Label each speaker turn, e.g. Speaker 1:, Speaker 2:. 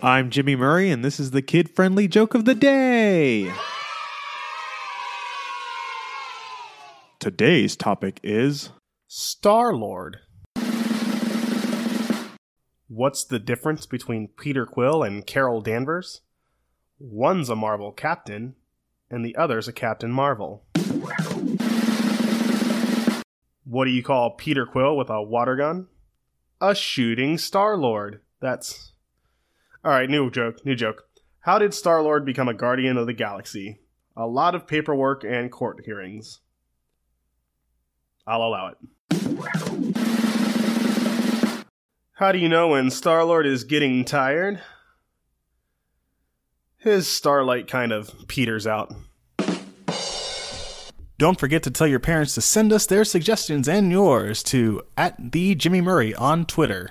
Speaker 1: I'm Jimmy Murray, and this is the kid friendly joke of the day. Today's topic is
Speaker 2: Star Lord. What's the difference between Peter Quill and Carol Danvers? One's a Marvel captain, and the other's a Captain Marvel. What do you call Peter Quill with a water gun? A shooting Star Lord. That's. Alright, new joke, new joke. How did Star Lord become a Guardian of the Galaxy? A lot of paperwork and court hearings. I'll allow it. How do you know when Star Lord is getting tired? His starlight kind of peters out.
Speaker 3: Don't forget to tell your parents to send us their suggestions and yours to at the Jimmy Murray on Twitter.